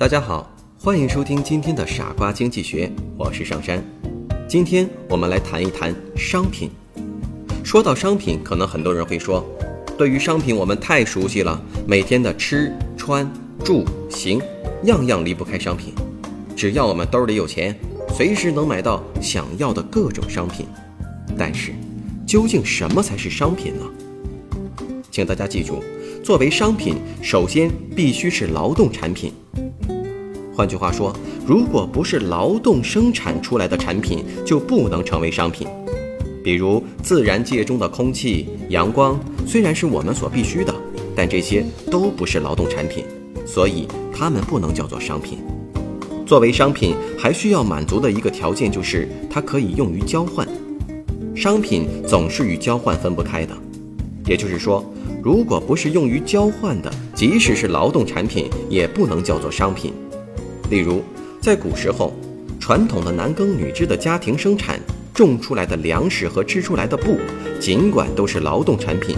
大家好，欢迎收听今天的傻瓜经济学，我是上山。今天我们来谈一谈商品。说到商品，可能很多人会说，对于商品我们太熟悉了，每天的吃穿住行，样样离不开商品。只要我们兜里有钱，随时能买到想要的各种商品。但是，究竟什么才是商品呢？请大家记住，作为商品，首先必须是劳动产品。换句话说，如果不是劳动生产出来的产品，就不能成为商品。比如自然界中的空气、阳光，虽然是我们所必须的，但这些都不是劳动产品，所以它们不能叫做商品。作为商品，还需要满足的一个条件就是它可以用于交换。商品总是与交换分不开的，也就是说，如果不是用于交换的，即使是劳动产品，也不能叫做商品。例如，在古时候，传统的男耕女织的家庭生产种出来的粮食和织出来的布，尽管都是劳动产品，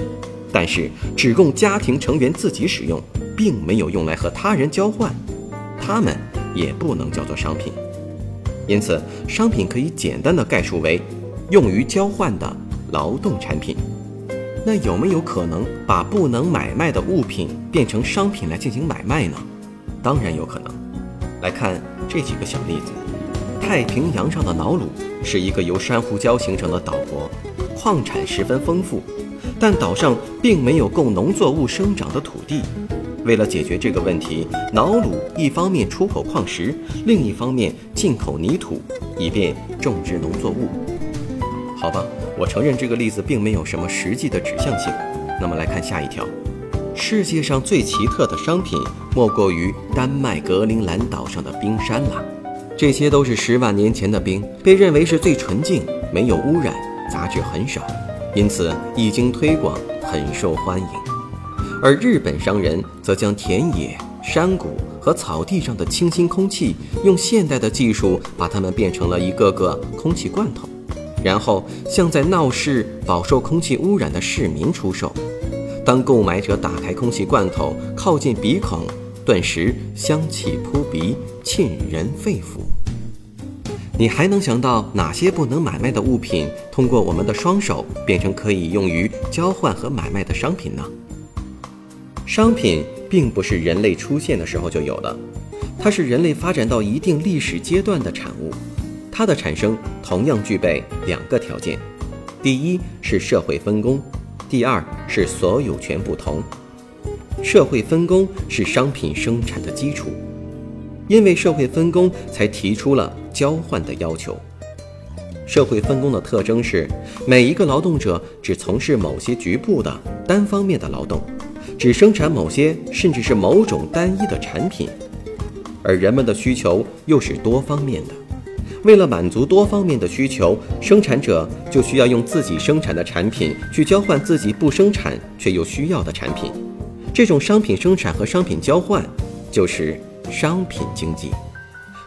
但是只供家庭成员自己使用，并没有用来和他人交换，它们也不能叫做商品。因此，商品可以简单的概述为用于交换的劳动产品。那有没有可能把不能买卖的物品变成商品来进行买卖呢？当然有可能。来看这几个小例子：太平洋上的瑙鲁是一个由珊瑚礁形成的岛国，矿产十分丰富，但岛上并没有供农作物生长的土地。为了解决这个问题，瑙鲁一方面出口矿石，另一方面进口泥土，以便种植农作物。好吧，我承认这个例子并没有什么实际的指向性。那么来看下一条。世界上最奇特的商品，莫过于丹麦格陵兰岛上的冰山了。这些都是十万年前的冰，被认为是最纯净、没有污染、杂质很少，因此一经推广很受欢迎。而日本商人则将田野、山谷和草地上的清新空气，用现代的技术把它们变成了一个个空气罐头，然后向在闹市饱受空气污染的市民出售。当购买者打开空气罐头，靠近鼻孔，顿时香气扑鼻，沁人肺腑。你还能想到哪些不能买卖的物品，通过我们的双手变成可以用于交换和买卖的商品呢？商品并不是人类出现的时候就有的，它是人类发展到一定历史阶段的产物。它的产生同样具备两个条件：第一是社会分工。第二是所有权不同，社会分工是商品生产的基础，因为社会分工才提出了交换的要求。社会分工的特征是，每一个劳动者只从事某些局部的单方面的劳动，只生产某些甚至是某种单一的产品，而人们的需求又是多方面的。为了满足多方面的需求，生产者就需要用自己生产的产品去交换自己不生产却又需要的产品。这种商品生产和商品交换就是商品经济。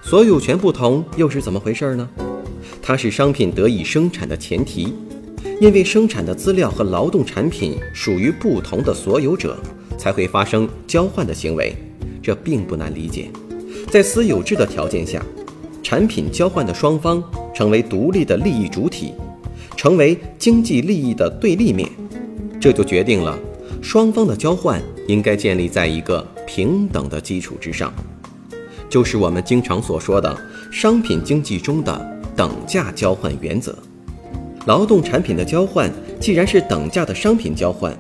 所有权不同又是怎么回事呢？它是商品得以生产的前提，因为生产的资料和劳动产品属于不同的所有者，才会发生交换的行为。这并不难理解，在私有制的条件下。产品交换的双方成为独立的利益主体，成为经济利益的对立面，这就决定了双方的交换应该建立在一个平等的基础之上，就是我们经常所说的商品经济中的等价交换原则。劳动产品的交换既然是等价的商品交换，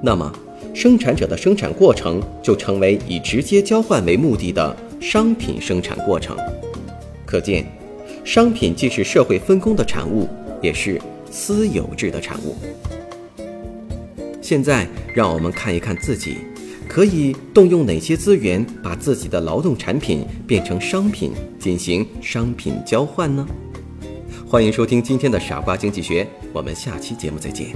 那么生产者的生产过程就成为以直接交换为目的的商品生产过程。可见，商品既是社会分工的产物，也是私有制的产物。现在，让我们看一看自己，可以动用哪些资源把自己的劳动产品变成商品，进行商品交换呢？欢迎收听今天的《傻瓜经济学》，我们下期节目再见。